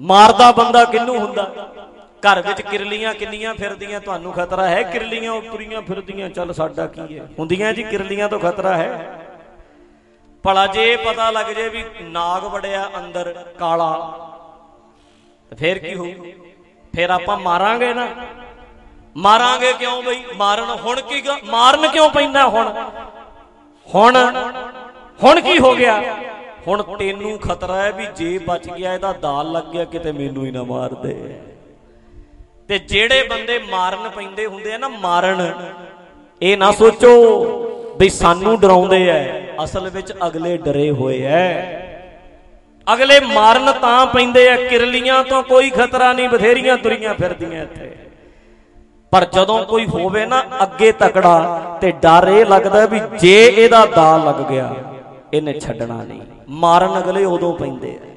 ਮਾਰਦਾ ਬੰਦਾ ਕਿੰਨੂੰ ਹੁੰਦਾ? ਘਰ ਵਿੱਚ ਕਿਰਲੀਆਂ ਕਿੰਨੀਆਂ ਫਿਰਦੀਆਂ, ਤੁਹਾਨੂੰ ਖਤਰਾ ਹੈ? ਕਿਰਲੀਆਂ ਉਤਰੀਆਂ ਫਿਰਦੀਆਂ, ਚੱਲ ਸਾਡਾ ਕੀ ਹੈ? ਹੁੰਦੀਆਂ ਜੀ, ਕਿਰਲੀਆਂ ਤੋਂ ਖਤਰਾ ਹੈ। ਭਲਾ ਜੇ ਪਤਾ ਲੱਗ ਜੇ ਵੀ ਨਾਗ ਵੜਿਆ ਅੰਦਰ ਕਾਲਾ, ਤੇ ਫੇਰ ਕੀ ਹੋਊ? ਫੇਰ ਆਪਾਂ ਮਾਰਾਂਗੇ ਨਾ। ਮਾਰਾਂਗੇ ਕਿਉਂ ਬਈ? ਮਾਰਨ ਹੁਣ ਕੀ ਗ- ਮਾਰਨ ਕਿਉਂ ਪੈਂਦਾ ਹੁਣ? ਹੁਣ ਹੁਣ ਕੀ ਹੋ ਗਿਆ? ਹੁਣ ਤੈਨੂੰ ਖਤਰਾ ਹੈ ਵੀ ਜੇ ਬਚ ਗਿਆ ਇਹਦਾ ਦਾਲ ਲੱਗ ਗਿਆ, ਕਿਤੇ ਮੈਨੂੰ ਹੀ ਨਾ ਮਾਰ ਦੇ। ਤੇ ਜਿਹੜੇ ਬੰਦੇ ਮਾਰਨ ਪੈਂਦੇ ਹੁੰਦੇ ਆ ਨਾ, ਮਾਰਨ, ਇਹ ਨਾ ਸੋਚੋ ਵੀ ਸਾਨੂੰ ਡਰਾਉਂਦੇ ਐ, ਅਸਲ ਵਿੱਚ ਅਗਲੇ ਡਰੇ ਹੋਏ ਐ। ਅਗਲੇ ਮਾਰਨ ਤਾਂ ਪੈਂਦੇ ਆ, ਕਿਰਲੀਆਂ ਤੋਂ ਕੋਈ ਖਤਰਾ ਨਹੀਂ, ਬਥੇਰੀਆਂ ਤੁਰੀਆਂ ਫਿਰਦੀਆਂ ਇੱਥੇ। ਪਰ ਜਦੋਂ ਕੋਈ ਹੋਵੇ ਨਾ ਅੱਗੇ ਤਕੜਾ ਤੇ ਡਰ ਇਹ ਲੱਗਦਾ ਵੀ ਜੇ ਇਹਦਾ ਦਾ ਲੱਗ ਗਿਆ, ਇਹਨੇ ਛੱਡਣਾ ਨਹੀਂ। ਮਾਰਨ ਅਗਲੇ ਉਦੋਂ ਪੈਂਦੇ ਆ।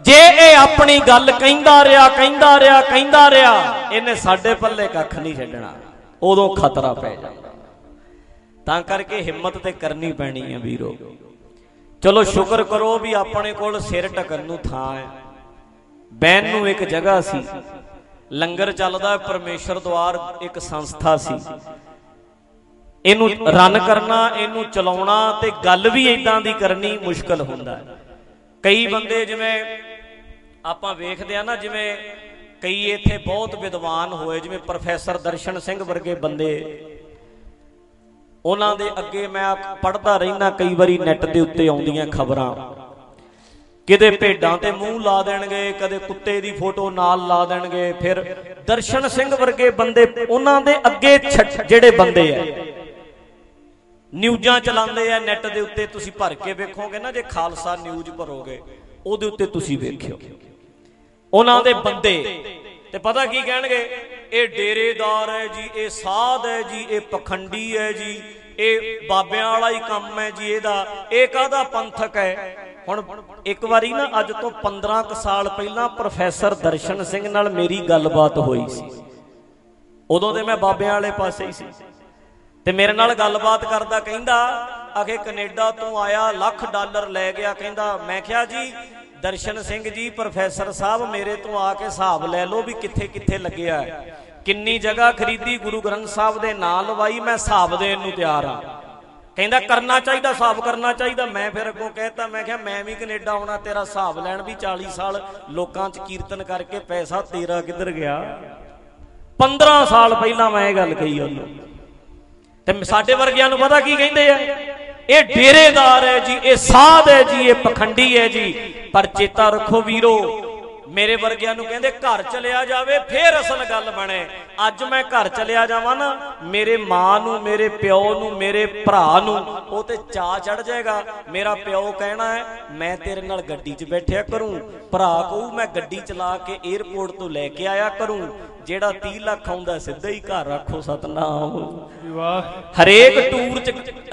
ਜੇ ਇਹ ਆਪਣੀ ਗੱਲ ਕਹਿੰਦਾ ਰਿਹਾ ਕਹਿੰਦਾ ਰਿਹਾ ਕਹਿੰਦਾ ਰਿਹਾ, ਇਹਨੇ ਸਾਡੇ ਪੱਲੇ ਕੱਖ ਨਹੀਂ ਛੱਡਣਾ। ਉਦੋਂ ਖਤਰਾ ਪੈ ਜਾਂਦਾ। ਤਾਂ ਕਰਕੇ ਹਿੰਮਤ ਤੇ ਕਰਨੀ ਪੈਣੀ ਹੈ ਵੀਰੋ। ਚਲੋ ਸ਼ੁਕਰ ਕਰੋ ਵੀ ਆਪਣੇ ਕੋਲ ਸਿਰ ਢਕਣ ਨੂੰ ਥਾਂ ਹੈ। ਬੈਨ ਨੂੰ ਇੱਕ ਜਗ੍ਹਾ ਸੀ। ਲੰਗਰ ਚੱਲਦਾ, ਪਰਮੇਸ਼ਰ ਦਵਾਰ ਇੱਕ ਸੰਸਥਾ ਸੀ। ਇਹਨੂੰ ਰਨ ਕਰਨਾ, ਇਹਨੂੰ ਚਲਾਉਣਾ ਤੇ ਗੱਲ ਵੀ ਇਦਾਂ ਦੀ ਕਰਨੀ ਮੁਸ਼ਕਲ ਹੁੰਦਾ ਹੈ। ਕਈ ਬੰਦੇ ਜਿਵੇਂ ਆਪਾਂ ਵੇਖਦੇ ਆ ਨਾ, ਜਿਵੇਂ ਕਈ ਇੱਥੇ ਬਹੁਤ ਵਿਦਵਾਨ ਹੋਏ, ਜਿਵੇਂ ਪ੍ਰੋਫੈਸਰ ਦਰਸ਼ਨ ਸਿੰਘ ਵਰਗੇ ਬੰਦੇ। ਉਹਨਾਂ ਦੇ ਅੱਗੇ ਮੈਂ ਪੜ੍ਹਦਾ ਰਹਿਣਾ ਕਈ ਵਾਰੀ ਨੈਟ ਦੇ ਉੱਤੇ ਆਉਂਦੀਆਂ ਖਬਰਾਂ। ਕਿਤੇ ਭੇਡਾਂ ਤੇ ਮੂੰਹ ਲਾ ਦੇਣਗੇ, ਕਦੇ ਕੁੱਤੇ ਦੀ ਫੋਟੋ ਨਾਲ ਲਾ ਦੇਣਗੇ, ਫਿਰ ਦਰਸ਼ਨ ਸਿੰਘ ਵਰਗੇ ਬੰਦੇ, ਉਹਨਾਂ ਦੇ ਅੱਗੇ ਛ- ਜਿਹੜੇ ਬੰਦੇ ਆ। ਨਿਊਜ਼ਾਂ ਚਲਾਉਂਦੇ ਆ ਨੈਟ ਦੇ ਉੱਤੇ ਤੁਸੀਂ ਭਰ ਕੇ ਵੇਖੋਗੇ ਨਾ, ਜੇ ਖਾਲਸਾ ਨਿਊਜ਼ ਭਰੋਗੇ, ਉਹਦੇ ਉੱਤੇ ਤੁਸੀਂ ਵੇਖਿਓ। ਉਹਨਾਂ ਦੇ ਬੰਦੇ, ਤੇ ਪਤਾ ਕੀ ਕਹਿਣਗੇ? ਇਹ ਡੇਰੇਦਾਰ ਹੈ ਜੀ, ਇਹ ਸਾਧ ਹੈ ਜੀ, ਇਹ ਪਖੰਡੀ ਹੈ ਜੀ, ਇਹ ਬਾਬਿਆਂ ਵਾਲਾ ਹੀ ਕੰਮ ਹੈ ਜੀ ਇਹਦਾ। ਇਹ ਕਾਹਦਾ ਪੰਥਕ ਹੈ? ਹੁਣ ਇੱਕ ਵਾਰੀ ਨਾ, ਅੱਜ ਤੋਂ 15 ਕੁ ਸਾਲ ਪਹਿਲਾਂ ਪ੍ਰੋਫੈਸਰ ਦਰਸ਼ਨ ਸਿੰਘ ਨਾਲ ਮੇਰੀ ਗੱਲਬਾਤ ਹੋਈ ਸੀ। ਉਦੋਂ ਤੇ ਮੈਂ ਬਾਬਿਆਂ ਵਾਲੇ ਪਾਸੇ ਹੀ ਸੀ। ਤੇ ਮੇਰੇ ਨਾਲ ਗੱਲਬਾਤ ਕਰਦਾ ਕਹਿੰਦਾ ਆਖੇ ਕੈਨੇਡਾ ਤੋਂ ਆਇਆ, ਲੱਖ ਡਾਲਰ ਲੈ ਗਿਆ। ਕਹਿੰਦਾ, ਮੈਂ ਕਿਹਾ ਜੀ, ਦਰਸ਼ਨ ਸਿੰਘ ਜੀ, ਪ੍ਰੋਫੈਸਰ ਸਾਹਿਬ ਮੇਰੇ ਤੋਂ ਆ ਕੇ ਹਿਸਾਬ ਲੈ ਲਓ ਵੀ ਕਿੱਥੇ ਕਿੱਥੇ ਲੱਗਿਆ ਹੈ। ਕਿੰਨੀ ਜਗ੍ਹਾ ਖਰੀਦੀ ਗੁਰੂ ਗ੍ਰੰਥ ਸਾਹਿਬ ਦੇ ਨਾਂ ਲਵਾਈ, ਮੈਂ ਹਿਸਾਬ ਦੇਣ ਨੂੰ ਤਿਆਰ ਆ ਕਹਿੰਦਾ, ਕਰਨਾ ਚਾਹੀਦਾ, ਹਿਸਾਬ ਕਰਨਾ ਚਾਹੀਦਾ। ਮੈਂ ਫਿਰ ਅੱਗੋਂ ਕਹਿਤਾ, ਮੈਂ ਕਿਹਾ, ਮੈਂ ਵੀ ਕੈਨੇਡਾ ਆਉਣਾ, ਤੇਰਾ ਹਿਸਾਬ ਲੈਣ ਵੀ 40 ਸਾਲ ਲੋਕਾਂ 'ਚ ਕੀਰਤਨ ਕਰਕੇ ਪੈਸਾ ਤੇਰਾ ਕਿੱਧਰ ਗਿਆ? 15 ਸਾਲ ਪਹਿਲਾਂ ਮੈਂ ਇਹ ਗੱਲ ਕਹੀ ਉਹਨੂੰ। ਤੇ ਸਾਡੇ ਵਰਗਿਆਂ ਨੂੰ ਪਤਾ ਕੀ ਕਹਿੰਦੇ ਆ? ਇਹ ਡੇਰੇਦਾਰ ਹੈ ਜੀ, ਇਹ ਸਾਧ ਹੈ ਜੀ, ਇਹ ਪਖੰਡੀ ਹੈ ਜੀ। ਪਰ ਚੇਤਾ ਰੱਖੋ ਵੀਰੋ, ਮੇਰੇ ਵਰਗਿਆਂ ਨੂੰ ਕਹਿੰਦੇ ਘਰ ਚਲਿਆ ਜਾਵੇ, ਫੇਰ ਅਸਲ ਗੱਲ ਬਣੇ। ਅੱਜ ਮੈਂ ਘਰ ਚਲਿਆ ਜਾਵਾਂ ਨਾ, ਮੇਰੇ ਮਾਂ ਨੂੰ, ਮੇਰੇ ਪਿਓ ਨੂੰ, ਮੇਰੇ ਭਰਾ ਨੂੰ, ਉਹ ਤੇ ਚਾ ਚੜ ਜਾਏਗਾ। ਮੇਰਾ ਪਿਓ ਕਹਿਣਾ ਹੈ, ਮੈਂ ਤੇਰੇ ਨਾਲ ਗੱਡੀ 'ਚ ਬੈਠਿਆ ਕਰੂੰ, ਭਰਾ ਕਹੂ, ਮੈਂ ਗੱਡੀ ਚਲਾ ਕੇ 에ਅਰਪੋਰਟ ਤੋਂ ਲੈ ਕੇ ਆਇਆ ਕਰੂੰ ਜਿਹੜਾ 30 ਲੱਖ ਆਉਂਦਾ ਸਿੱਧਾ ਹੀ ਘਰ ਰੱਖੋ ਸਤਨਾਮ। ਵਾਹ। ਹਰੇਕ ਟੂਰ ਚ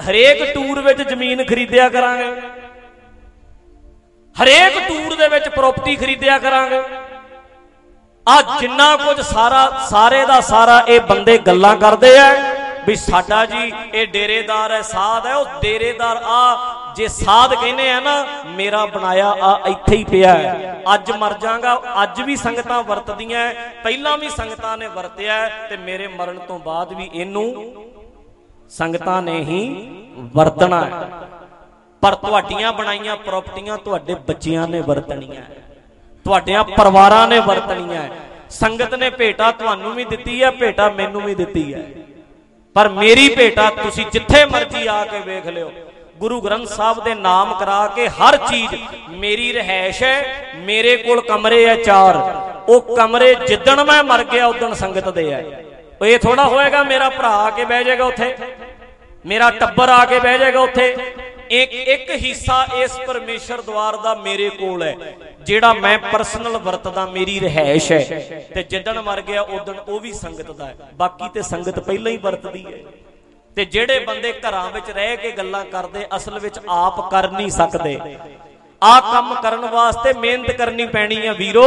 ਹਰੇਕ ਟੂਰ ਵਿੱਚ ਜ਼ਮੀਨ ਖਰੀਦਿਆ ਕਰਾਂਗੇ। ਹਰੇਕ ਟੂਰ ਦੇ ਵਿੱਚ ਪ੍ਰਾਪਰਟੀ ਖਰੀਦਿਆ ਕਰਾਂਗੇ। ਆ ਜਿੰਨਾ ਕੁਝ ਸਾਰਾ ਸਾਰੇ ਦਾ ਸਾਰਾ ਇਹ ਬੰਦੇ ਗੱਲਾਂ ਕਰਦੇ ਆ ਵੀ ਸਾਡਾ ਜੀ ਇਹ ਡੇਰੇਦਾਰ ਹੈ ਸਾਧ ਹੈ ਉਹ ਡੇਰੇਦਾਰ ਆ ਜੇ ਸਾਧ ਕਹਿੰਦੇ ਆ ਨਾ ਮੇਰਾ ਬਣਾਇਆ ਆ ਇੱਥੇ ਹੀ ਪਿਆ ਹੈ ਅੱਜ ਮਰ ਜਾਗਾ ਅੱਜ ਵੀ ਸੰਗਤਾਂ ਵਰਤਦੀਆਂ ਹੈ, ਪਹਿਲਾਂ ਵੀ ਸੰਗਤਾਂ ਨੇ ਵਰਤਿਆ ਹੈ ਤੇ ਮੇਰੇ ਮਰਨ ਤੋਂ ਬਾਅਦ ਵੀ ਇਹਨੂੰ ਸੰਗਤਾਂ ਨੇ ਹੀ ਵਰਤਣਾ ਹੈ ਪਰ ਤੁਹਾਡੀਆਂ ਬਣਾਈਆਂ ਪ੍ਰਾਪਰਟੀਆਂ ਤੁਹਾਡੇ ਬੱਚਿਆਂ ਨੇ ਵਰਤਣੀਆਂ ਹੈ। ਤੁਹਾਡਿਆਂ ਪਰਿਵਾਰਾਂ ਨੇ ਵਰਤਣੀਆਂ ਹੈ। ਸੰਗਤ ਨੇ ਭੇਟਾ ਤੁਹਾਨੂੰ ਵੀ ਦਿੱਤੀ ਹੈ ਭੇਟਾ ਮੈਨੂੰ ਵੀ ਦਿੱਤੀ ਹੈ ਪਰ ਮੇਰੀ ਭੇਟਾ ਤੁਸੀਂ ਜਿੱਥੇ ਮਰਜ਼ੀ ਆ ਕੇ ਵੇਖ ਲਿਓ ਗੁਰੂ ਗ੍ਰੰਥ ਸਾਹਿਬ ਦੇ ਨਾਮ ਕਰਾ ਕੇ ਹਰ ਚੀਜ਼ ਮੇਰੀ ਰਹਿائش ਹੈ, ਮੇਰੇ ਕੋਲ ਕਮਰੇ ਆ ਚਾਰ। ਉਹ ਕਮਰੇ ਜਿੱਦਣ ਮੈਂ ਮਰ ਗਿਆ ਉਦੋਂ ਸੰਗਤ ਦੇ ਆ ਉਹ ਇਹ ਥੋੜਾ ਹੋਏਗਾ ਮੇਰਾ ਭਰਾ ਆ ਕੇ ਬਹਿ ਜਾਏਗਾ ਉੱਥੇ। ਮੇਰਾ ਟੱਬਰ ਆ ਕੇ ਬਹਿ ਜਾਏਗਾ ਉੱਥੇ। ਇੱਕ ਇੱਕ ਹਿੱਸਾ ਇਸ ਪਰਮੇਸ਼ਰ ਦਵਾਰ ਦਾ ਮੇਰੇ ਕੋਲ ਹੈ, ਜਿਹੜਾ ਮੈਂ ਪਰਸਨਲ ਵਰਤਦਾ, ਮੇਰੀ ਰਹਿائش ਹੈ। ਤੇ ਜਿੱਦਣ ਮਰ ਗਿਆ ਉਦੋਂ ਉਹ ਵੀ ਸੰਗਤ ਦਾ ਹੈ। ਬਾਕੀ ਤੇ ਸੰਗਤ ਪਹਿਲਾਂ ਹੀ ਵਰਤਦੀ ਹੈ। ਤੇ ਜਿਹੜੇ ਬੰਦੇ ਘਰਾਂ ਵਿੱਚ ਰਹਿ ਕੇ ਗੱਲਾਂ ਕਰਦੇ, ਅਸਲ ਵਿੱਚ ਆਪ ਕਰ ਨਹੀਂ ਸਕਦੇ। ਆ ਕੰਮ ਕਰਨ ਵਾਸਤੇ ਮਿਹਨਤ ਕਰਨੀ ਪੈਣੀ ਆ ਵੀਰੋ।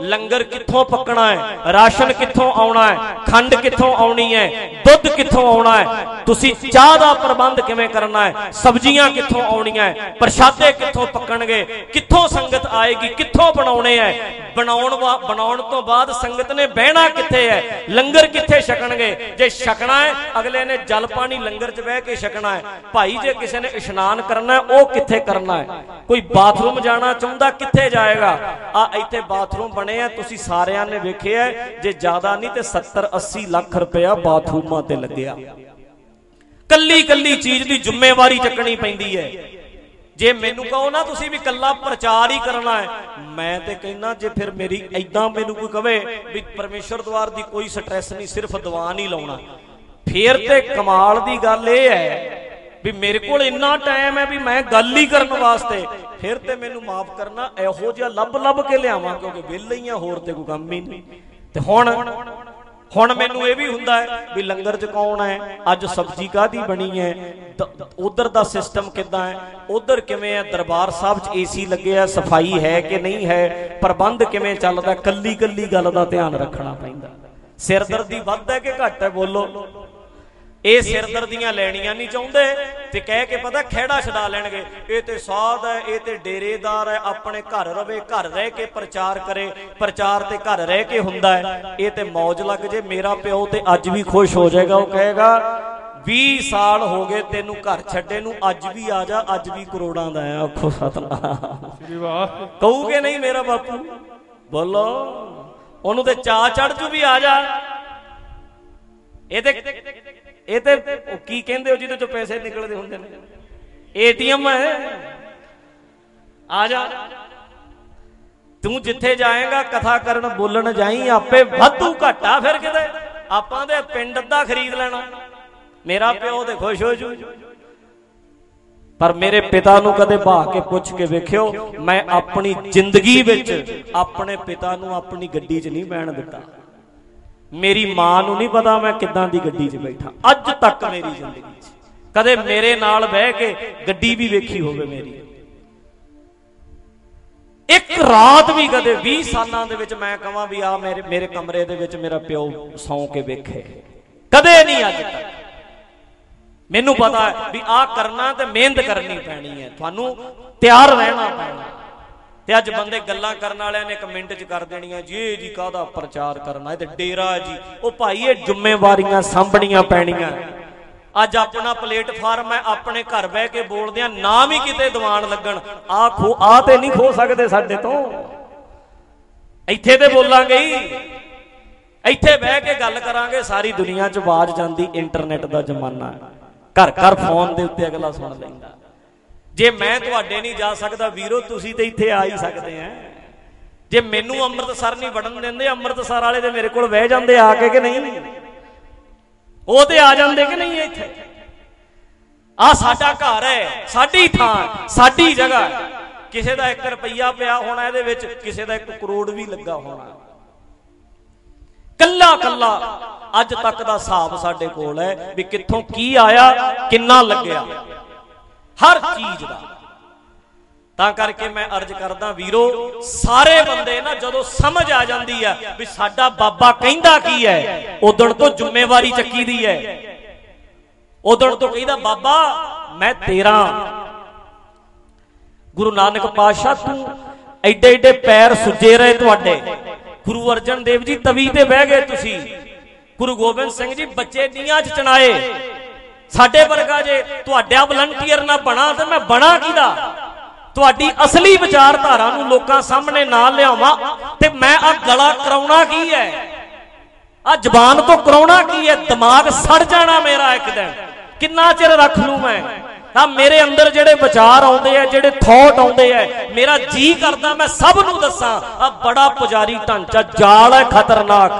ਲੰਗਰ ਕਿੱਥੋਂ ਪੱਕਣਾ ਹੈ? ਰਾਸ਼ਨ ਕਿੱਥੋਂ ਆਉਣਾ ਹੈ? ਖੰਡ ਕਿੱਥੋਂ ਆਉਣੀ ਹੈ? ਦੁੱਧ ਕਿੱਥੋਂ ਆਉਣਾ ਹੈ? ਤੁਸੀਂ ਚਾਹ ਦਾ ਪ੍ਰਬੰਧ ਕਿਵੇਂ ਕਰਨਾ ਹੈ? ਸਬਜ਼ੀਆਂ ਕਿੱਥੋਂ ਆਉਣੀਆਂ ਹੈ? ਪ੍ਰਸ਼ਾਦੇ ਕਿੱਥੋਂ ਪੱਕਣਗੇ? ਕਿੱਥੋਂ ਸੰਗਤ ਆਏਗੀ? ਕਿੱਥੋਂ ਬਣਾਉਣੇ ਹੈ? ਬਣਾਉਣ ਬਣਾਉਣ ਤੋਂ ਬਾਅਦ ਸੰਗਤ ਨੇ ਬਹਿਣਾ ਕਿੱਥੇ ਹੈ? ਲੰਗਰ ਕਿੱਥੇ ਛਕਣਗੇ? ਜੇ ਛਕਣਾ ਹੈ, ਅਗਲੇ ਨੇ ਜਲ ਪਾਣੀ ਲੰਗਰ 'ਚ ਬਹਿ ਕੇ ਛਕਣਾ ਹੈ। ਭਾਈ, ਜੇ ਕਿਸੇ ਨੇ ਇਸ਼ਨਾਨ ਕਰਨਾ ਉਹ ਕਿੱਥੇ ਕਰਨਾ ਹੈ? ਕੋਈ ਬਾਥਰੂਮ ਜਾਣਾ ਚਾਹੁੰਦਾ, ਕਿੱਥੇ ਜਾਏਗਾ? ਆ, ਇੱਥੇ ਬਾਥਰੂਮ ਬਣੇ ਆ, ਤੁਸੀਂ ਸਾਰਿਆਂ ਨੇ ਵੇਖਿਆ ਜੇ ਜ਼ਿਆਦਾ ਨਹੀਂ ਤੇ 70 80 ਲੱਖ ਰੁਪਇਆ ਬਾਥਰੂਮਾਂ ਤੇ ਲੱਗਿਆ। ਕੱਲੀ ਕੱਲੀ ਚੀਜ਼ ਦੀ ਜ਼ਿੰਮੇਵਾਰੀ ਚੱਕਣੀ ਪੈਂਦੀ ਹੈ। ਜੇ ਮੈਨੂੰ ਕਹੋ ਨਾ ਤੁਸੀਂ ਵੀ ਕੱਲਾ ਪ੍ਰਚਾਰ ਹੀ ਕਰਨਾ ਹੈ, ਮੈਂ ਤੇ ਕਹਿੰਦਾ ਜੇ ਫਿਰ ਮੇਰੀ ਐਦਾਂ ਮੈਨੂੰ ਕੋਈ ਕਵੇ ਵੀ ਪਰਮੇਸ਼ਰ ਦਵਾਰ ਦੀ ਕੋਈ ਸਟ੍ਰੈਸ ਨਹੀਂ, ਸਿਰਫ ਦੀਵਾਨ ਹੀ ਲਾਉਣਾ। ਫੇਰ ਤੇ ਕਮਾਲ ਦੀ ਗੱਲ ਇਹ ਹੈ ਵੀ ਮੇਰੇ ਕੋਲ ਇੰਨਾ ਟਾਈਮ ਹੈ ਵੀ ਮੈਂ ਗੱਲ ਹੀ ਕਰਨ ਵਾਸਤੇ। ਫਿਰ ਤੇ ਮੈਨੂੰ ਮਾਫ ਕਰਨਾ, ਇਹੋ ਜਿਹਾ ਲੱਭ ਲੱਭ ਕੇ ਲਿਆਵਾਂ, ਕਿਉਂਕਿ ਵਿਹਲੇ ਹੀ ਆ, ਹੋਰ ਤੇ ਕੋਈ ਕੰਮ ਹੀ ਨਹੀਂ। ਤੇ ਹੁਣ ਹੁਣ ਮੈਨੂੰ ਇਹ ਵੀ ਹੁੰਦਾ ਹੈ ਵੀ ਲੰਗਰ ਚ ਕੌਣ ਹੈ? ਅੱਜ ਸਬਜ਼ੀ ਕਾਦੀ ਬਣੀ ਹੈ? ਉਧਰ ਦਾ ਸਿਸਟਮ ਕਿੱਦਾਂ ਹੈ? ਉਧਰ ਕਿਵੇਂ ਹੈ? ਦਰਬਾਰ ਸਾਹਿਬ 'ਚ ਏਸੀ ਲੱਗਿਆ ਸਫ਼ਾਈ ਹੈ ਕਿ ਨਹੀਂ ਹੈ? ਪ੍ਰਬੰਧ ਕਿਵੇਂ ਚੱਲਦਾ? ਕੱਲੀ ਕੱਲੀ ਗੱਲ ਦਾ ਧਿਆਨ ਰੱਖਣਾ ਪੈਂਦਾ। ਸਿਰਦਰਦੀ ਵੱਧ ਹੈ ਕਿ ਘੱਟ ਹੈ? ਬੋਲੋ। ਇਹ ਸਿਰਦਰਦੀਆਂ ਲੈਣੀਆਂ ਨਹੀਂ ਚਾਹੁੰਦੇ ਤੇ ਕਹਿ ਕੇ ਪਤਾ ਖਿਹੜਾ ਛਡਾ ਲੈਣਗੇ। ਇਹ ਤੇ ਸਾਧ ਹੈ, ਇਹ ਤੇ ਡੇਰੇਦਾਰ ਹੈ, ਆਪਣੇ ਘਰ ਰਵੇ, ਘਰ ਰਹਿ ਕੇ ਪ੍ਰਚਾਰ ਕਰੇ, ਪ੍ਰਚਾਰ ਤੇ ਘਰ ਰਹਿ ਕੇ ਹੁੰਦਾ ਹੈ। ਇਹ ਤੇ ਮौज ਲੱਗ ਜੇ, ਮੇਰਾ ਪਿਓ ਤੇ ਅੱਜ ਵੀ ਖੁਸ਼ ਹੋ ਜਾਏਗਾ, ਉਹ ਕਹੇਗਾ 20 ਸਾਲ ਹੋ ਗਏ ਤੈਨੂੰ ਘਰ ਛੱਡੇ ਨੂੰ, ਅੱਜ ਵੀ ਆ ਜਾ, ਅੱਜ ਵੀ ਕਰੋੜਾਂ ਦਾ ਆ ਆਖੋ ਸਤਨਾਮ। ਸ੍ਰੀ ਵਾਹ ਕਹੂਗੇ ਨਹੀਂ ਮੇਰਾ ਬਾਪੂ? ਬੋਲੋ। ਉਹਨੂੰ ਤੇ ਚਾ ਚੜ ਜੂ ਵੀ ਆ ਜਾ। ਇਹ ਤੇ ਇਹ ਤੇ ਕੀ ਕਹਿੰਦੇ ਹੋ ਜਿਹਦੇ ਚੋਂ ਪੈਸੇ ਨਿਕਲਦੇ ਹੁੰਦੇ ਨੇ? ਏਟੀਐਮ ਹੈ। ਆ ਜਾ। ਤੂੰ ਜਿੱਥੇ ਜਾਏਗਾ, ਕਥਾ ਕਰਨ ਬੋਲਣ ਜਾਈ, ਆਪੇ ਵਾਧੂ ਘਾਟਾ ਫਿਰ ਕਿਤੇ। ਆਪਾਂ ਦੇ ਪਿੰਡ ਦਾ ਖਰੀਦ ਲੈਣਾ। ਮੇਰਾ ਪਿਓ ਤੇ ਖੁਸ਼ ਹੋ ਜੂ। ਪਰ ਮੇਰੇ ਪਿਤਾ ਨੂੰ ਕਦੇ ਬਾਹ ਕੇ ਪੁੱਛ ਕੇ ਵੇਖਿਓ, ਮੈਂ ਆਪਣੀ ਜ਼ਿੰਦਗੀ ਵਿੱਚ ਆਪਣੇ ਪਿਤਾ ਨੂੰ ਆਪਣੀ ਗੱਡੀ 'ਚ ਨਹੀਂ ਬੈਣ ਦਿੱਤਾ। ਮੇਰੀ ਮਾਂ ਨੂੰ ਨਹੀਂ ਪਤਾ ਮੈਂ ਕਿੱਦਾਂ ਦੀ ਗੱਡੀ 'ਚ ਬੈਠਾ। ਅੱਜ ਤੱਕ ਮੇਰੀ ਜ਼ਿੰਦਗੀ 'ਚ। ਕਦੇ ਮੇਰੇ ਨਾਲ ਬਹਿ ਕੇ ਗੱਡੀ ਵੀ ਵੇਖੀ ਹੋਵੇ ਮੇਰੀ। ਇੱਕ ਰਾਤ ਵੀ ਕਦੇ 20 ਸਾਲਾਂ ਦੇ ਵਿੱਚ ਮੈਂ ਕਹਾਂ ਵੀ ਆ ਮੇਰੇ ਮੇਰੇ ਕਮਰੇ ਦੇ ਵਿੱਚ ਮੇਰਾ ਪਿਓ ਸੌਂ ਕੇ ਵੇਖੇ। ਕਦੇ ਨਹੀਂ ਅੱਜ ਤੱਕ। ਮੈਨੂੰ ਪਤਾ ਹੈ ਵੀ ਆ ਕਰਨਾ ਤੇ ਮਿਹਨਤ ਕਰਨੀ ਪੈਣੀ ਹੈ। ਤੁਹਾਨੂੰ ਤਿਆਰ ਰਹਿਣਾ ਪੈਣਾ। ਤੇ ਅੱਜ ਬੰਦੇ ਗੱਲਾਂ ਕਰਨ ਵਾਲਿਆਂ ਨੇ ਕਮੈਂਟ 'ਚ ਕਰ ਦੇਣੀਆਂ, ਜੀ, ਇਹ ਜੀ ਕਾਹਦਾ ਪ੍ਰਚਾਰ ਕਰਨਾ, ਇਹ ਤੇ ਡੇਰਾ ਜੀ। ਉਹ ਭਾਈ, ਇਹ ਜ਼ਿੰਮੇਵਾਰੀਆਂ ਸਾਂਭਣੀਆਂ ਪੈਣੀਆਂ। ਅੱਜ ਆਪਣਾ ਪਲੇਟਫਾਰਮ ਹੈ, ਆਪਣੇ ਘਰ ਬਹਿ ਕੇ ਬੋਲਦੇ ਆ ਨਾ ਵੀ ਕਿਤੇ ਦੀਵਾਨ ਲੱਗਣ। ਆ ਖੋ, ਆ ਤੇ ਨਹੀਂ ਖੋ ਸਕਦੇ ਸਾਡੇ ਤੋਂ। ਇੱਥੇ ਤੇ ਬੋਲਾਂਗੇ ਹੀ। ਇੱਥੇ ਬਹਿ ਕੇ ਗੱਲ ਕਰਾਂਗੇ, ਸਾਰੀ ਦੁਨੀਆ 'ਚ ਆਵਾਜ਼ ਜਾਂਦੀ, ਇੰਟਰਨੈਟ ਦਾ ਜ਼ਮਾਨਾ। ਹੈ ਘਰ ਘਰ ਫੋਨ ਦੇ ਉੱਤੇ ਅਗਲਾ ਸੁਣ ਲੈਂਦਾ। ਜੇ ਮੈਂ ਤੁਹਾਡੇ ਨਹੀਂ ਜਾ ਸਕਦਾ ਵੀਰੋ, ਤੁਸੀਂ ਤੇ ਇੱਥੇ ਆ ਹੀ ਸਕਦੇ ਆ ਜੇ ਮੈਨੂੰ ਅੰਮ੍ਰਿਤਸਰ ਨਹੀਂ ਵੜਨ ਦਿੰਦੇ, ਅੰਮ੍ਰਿਤਸਰ ਵਾਲੇ ਤੇ ਮੇਰੇ ਕੋਲ ਬਹਿ ਜਾਂਦੇ ਆ ਕੇ ਕਿ ਨਹੀਂ? ਉਹ ਤੇ ਆ ਜਾਂਦੇ ਕਿ ਨਹੀਂ ਇੱਥੇ? ਆ ਸਾਡਾ ਘਰ ਹੈ ਸਾਡੀ ਥਾਂ, ਸਾਡੀ ਜਗ੍ਹਾ। ਕਿਸੇ ਦਾ 1 ਰੁਪਈਆ ਪਿਆ ਹੋਣਾ ਇਹਦੇ ਵਿੱਚ, ਕਿਸੇ ਦਾ 1 ਕਰੋੜ ਵੀ ਲੱਗਾ ਹੋਣਾ। ਕੱਲਾ ਕੱਲਾ ਅੱਜ ਤੱਕ ਦਾ ਹਿਸਾਬ ਸਾਡੇ ਕੋਲ ਹੈ ਵੀ ਕਿੱਥੋਂ ਕੀ ਆਇਆ, ਕਿੰਨਾ ਲੱਗਿਆ। ਹਰ ਚੀਜ਼ ਦਾ। ਤਾਂ ਕਰਕੇ ਮੈਂ ਅਰਜ਼ ਕਰਦਾ ਵੀਰੋ, ਸਾਰੇ ਬੰਦੇ ਨਾ ਜਦੋਂ ਸਮਝ ਆ ਜਾਂਦੀ ਆ ਵੀ ਸਾਡਾ ਬਾਬਾ ਕਹਿੰਦਾ ਕੀ ਹੈ ਉਦੋਂ ਤੋਂ ਜ਼ਿੰਮੇਵਾਰੀ ਚੱਕੀ ਦੀ ਹੈ। ਉਦੋਂ ਤੋਂ ਕਹਿੰਦਾ, ਬਾਬਾ, ਮੈਂ ਤੇਰਾ ਗੁਰੂ ਨਾਨਕ ਪਾਤਸ਼ਾਹ, ਤੂੰ ਐਡੇ ਐਡੇ ਪੈਰ ਸੁੱਜੇ ਰਹੇ ਤੁਹਾਡੇ। ਗੁਰੂ ਅਰਜਨ ਦੇਵ ਜੀ ਤਵੀ ਤੇ ਬਹਿ ਗਏ ਤੁਸੀਂ। ਗੁਰੂ ਗੋਬਿੰਦ ਸਿੰਘ ਜੀ ਬੱਚੇ ਨੀਆਂ 'ਚ ਚਣਾਏ। ਸਾਡੇ ਵਰਗਾ ਜੇ ਤੁਹਾਡਿਆ ਵਲੰਟੀਅਰ ਨਾ ਬਣਾ ਤੇ ਮੈਂ ਬਣਾ ਕਿਦਾ ਤੁਹਾਡੀ ਅਸਲੀ ਵਿਚਾਰਧਾਰਾ ਨੂੰ ਲੋਕਾਂ ਸਾਹਮਣੇ ਨਾ ਲਿਆਵਾਂ ਤੇ ਮੈਂ ਆ ਗਲਾ ਕਰਾਉਣਾ ਕੀ ਹੈ? ਆ ਜ਼ਬਾਨ ਤੋਂ ਕਰਾਉਣਾ ਕੀ ਹੈ? ਦਿਮਾਗ ਸੜ ਜਾਣਾ ਮੇਰਾ ਇੱਕ ਦਿਨ। ਕਿੰਨਾ ਚਿਰ ਰੱਖ ਲੂ ਮੈਂ? ਤਾਂ ਮੇਰੇ ਅੰਦਰ ਜਿਹੜੇ ਵਿਚਾਰ ਆਉਂਦੇ ਆ, ਜਿਹੜੇ ਥੌਟ ਆਉਂਦੇ ਆ, ਮੇਰਾ ਜੀ ਕਰਦਾ, ਮੈਂ ਸਭ ਨੂੰ ਦੱਸਾਂ ਆ ਬੜਾ ਪੁਜਾਰੀ ਢਾਂਚਾ, ਜਾਲ ਹੈ ਖਤਰਨਾਕ।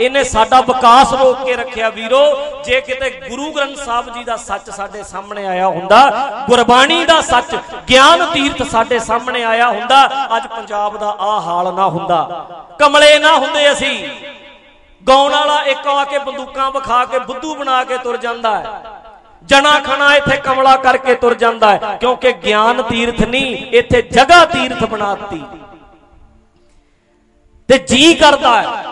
ਇਹਨੇ ਸਾਡਾ ਵਿਕਾਸ ਰੋਕ ਕੇ ਰੱਖਿਆ, ਵੀਰੋ, ਜੇ ਕਿਤੇ ਗੁਰੂ ਗ੍ਰੰਥ ਸਾਹਿਬ ਜੀ ਦਾ ਸੱਚ ਸਾਡੇ ਸਾਹਮਣੇ ਆਇਆ ਹੁੰਦਾ, ਗੁਰਬਾਣੀ ਦਾ ਸੱਚ, ਗਿਆਨ ਤੀਰਥ ਸਾਡੇ ਸਾਹਮਣੇ ਆਇਆ ਹੁੰਦਾ, ਅੱਜ ਪੰਜਾਬ ਦਾ ਆ ਹਾਲ ਨਾ ਹੁੰਦਾ। ਕਮਲੇ ਨਾ ਹੁੰਦੇ ਅਸੀਂ। ਗਾਉਣ ਵਾਲਾ ਇੱਕ ਆ ਕੇ ਬੰਦੂਕਾਂ ਵਿਖਾ ਕੇ, ਬੁੱਧੂ ਬਣਾ ਕੇ ਤੁਰ ਜਾਂਦਾ ਹੈ। ਜਣਾ ਖਣਾ ਇੱਥੇ ਕਮਲਾ ਕਰਕੇ ਤੁਰ ਜਾਂਦਾ ਹੈ, ਕਿਉਂਕਿ ਗਿਆਨ ਤੀਰਥ ਨਹੀਂ, ਇੱਥੇ ਜਗਾ ਤੀਰਥ ਬਣਾਤੀ ਤੇ ਜੀ ਕਰਦਾ ਹੈ।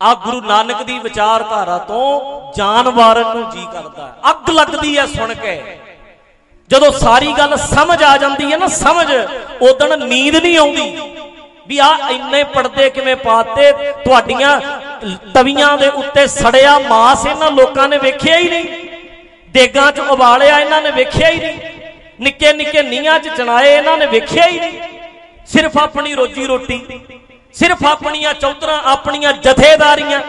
ਆ ਗੁਰੂ ਨਾਨਕ ਦੀ ਵਿਚਾਰਧਾਰਾ ਤੋਂ ਜਾਨ ਵਾਰਨ ਨੂੰ ਜੀ ਕਰਦਾ ਹੈ। ਅੱਗ ਲੱਗਦੀ ਹੈ ਸੁਣ ਕੇ। ਜਦੋਂ ਸਾਰੀ ਗੱਲ ਸਮਝ ਆ ਜਾਂਦੀ ਹੈ ਨਾ, ਸਮਝ, ਉਦੋਂ ਨੀਂਦ ਨਹੀਂ ਆਉਂਦੀ। ਵੀ ਆ ਇੰਨੇ ਪਰਦੇ ਕਿਵੇਂ ਪਾਤੇ, ਤੁਹਾਡੀਆਂ ਤਵੀਆਂ ਦੇ ਉੱਤੇ ਸੜਿਆ ਮਾਸ ਇਹਨਾਂ ਲੋਕਾਂ ਨੇ ਵੇਖਿਆ ਹੀ ਨਹੀਂ। ਦੇਗਾਂ 'ਚ ਉਬਾਲਿਆ ਇਹਨਾਂ ਨੇ ਵੇਖਿਆ ਹੀ ਨਹੀਂ। ਨਿੱਕੇ ਨਿੱਕੇ ਨੀਆਂ 'ਚ ਚਣਾਏ ਇਹਨਾਂ ਨੇ ਵੇਖਿਆ ਹੀ ਨਹੀਂ। ਸਿਰਫ ਆਪਣੀ ਰੋਜੀ ਰੋਟੀ, ਸਿਰਫ ਆਪਣੀਆਂ ਚੌਧਰਾਂ ਆਪਣੀਆਂ ਜਥੇਦਾਰੀਆਂ।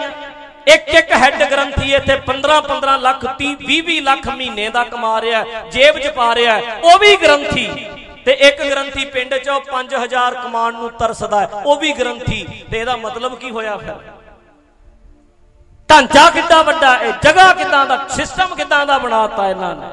ਇੱਕ ਇੱਕ ਹੈੱਡ ਗ੍ਰੰਥੀ ਇੱਥੇ 15 15 ਲੱਖ 30 20 20 ਲੱਖ ਮਹੀਨੇ ਦਾ ਕਮਾ ਰਿਹਾ ਜੇਬ 'ਚ ਪਾ ਰਿਹਾ ਉਹ ਵੀ ਗ੍ਰੰਥੀ। ਤੇ ਇੱਕ ਗ੍ਰੰਥੀ ਪਿੰਡ 'ਚ 5000 ਕਮਾਉਣ ਨੂੰ ਤਰਸਦਾ ਹੈ। ਉਹ ਵੀ ਗ੍ਰੰਥੀ। ਤੇ ਇਹਦਾ ਮਤਲਬ ਕੀ ਹੋਇਆ ਫਿਰ? ਢਾਂਚਾ ਕਿੱਦਾਂ ਵੱਡਾ ਇਹ ਜਗ੍ਹਾ ਕਿੱਦਾਂ ਦਾ ਸਿਸਟਮ ਕਿੱਦਾਂ ਦਾ ਬਣਾਤਾ ਇਹਨਾਂ ਨੇ?